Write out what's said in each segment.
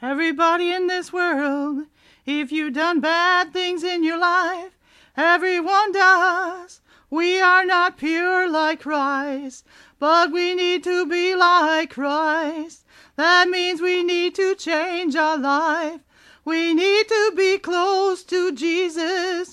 Everybody in this world, if you've done bad things in your life, everyone does. We are not pure like Christ, but we need to be like Christ. That means we need to change our life. We need to be close to Jesus.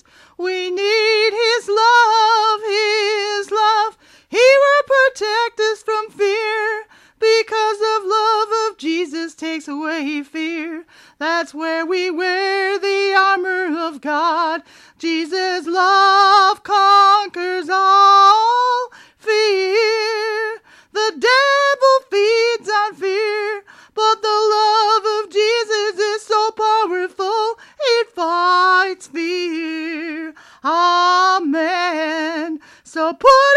away fear. That's where we wear the armor of God. Jesus' love conquers all fear. The devil feeds on fear, but the love of Jesus is so powerful, it fights fear. Amen. So put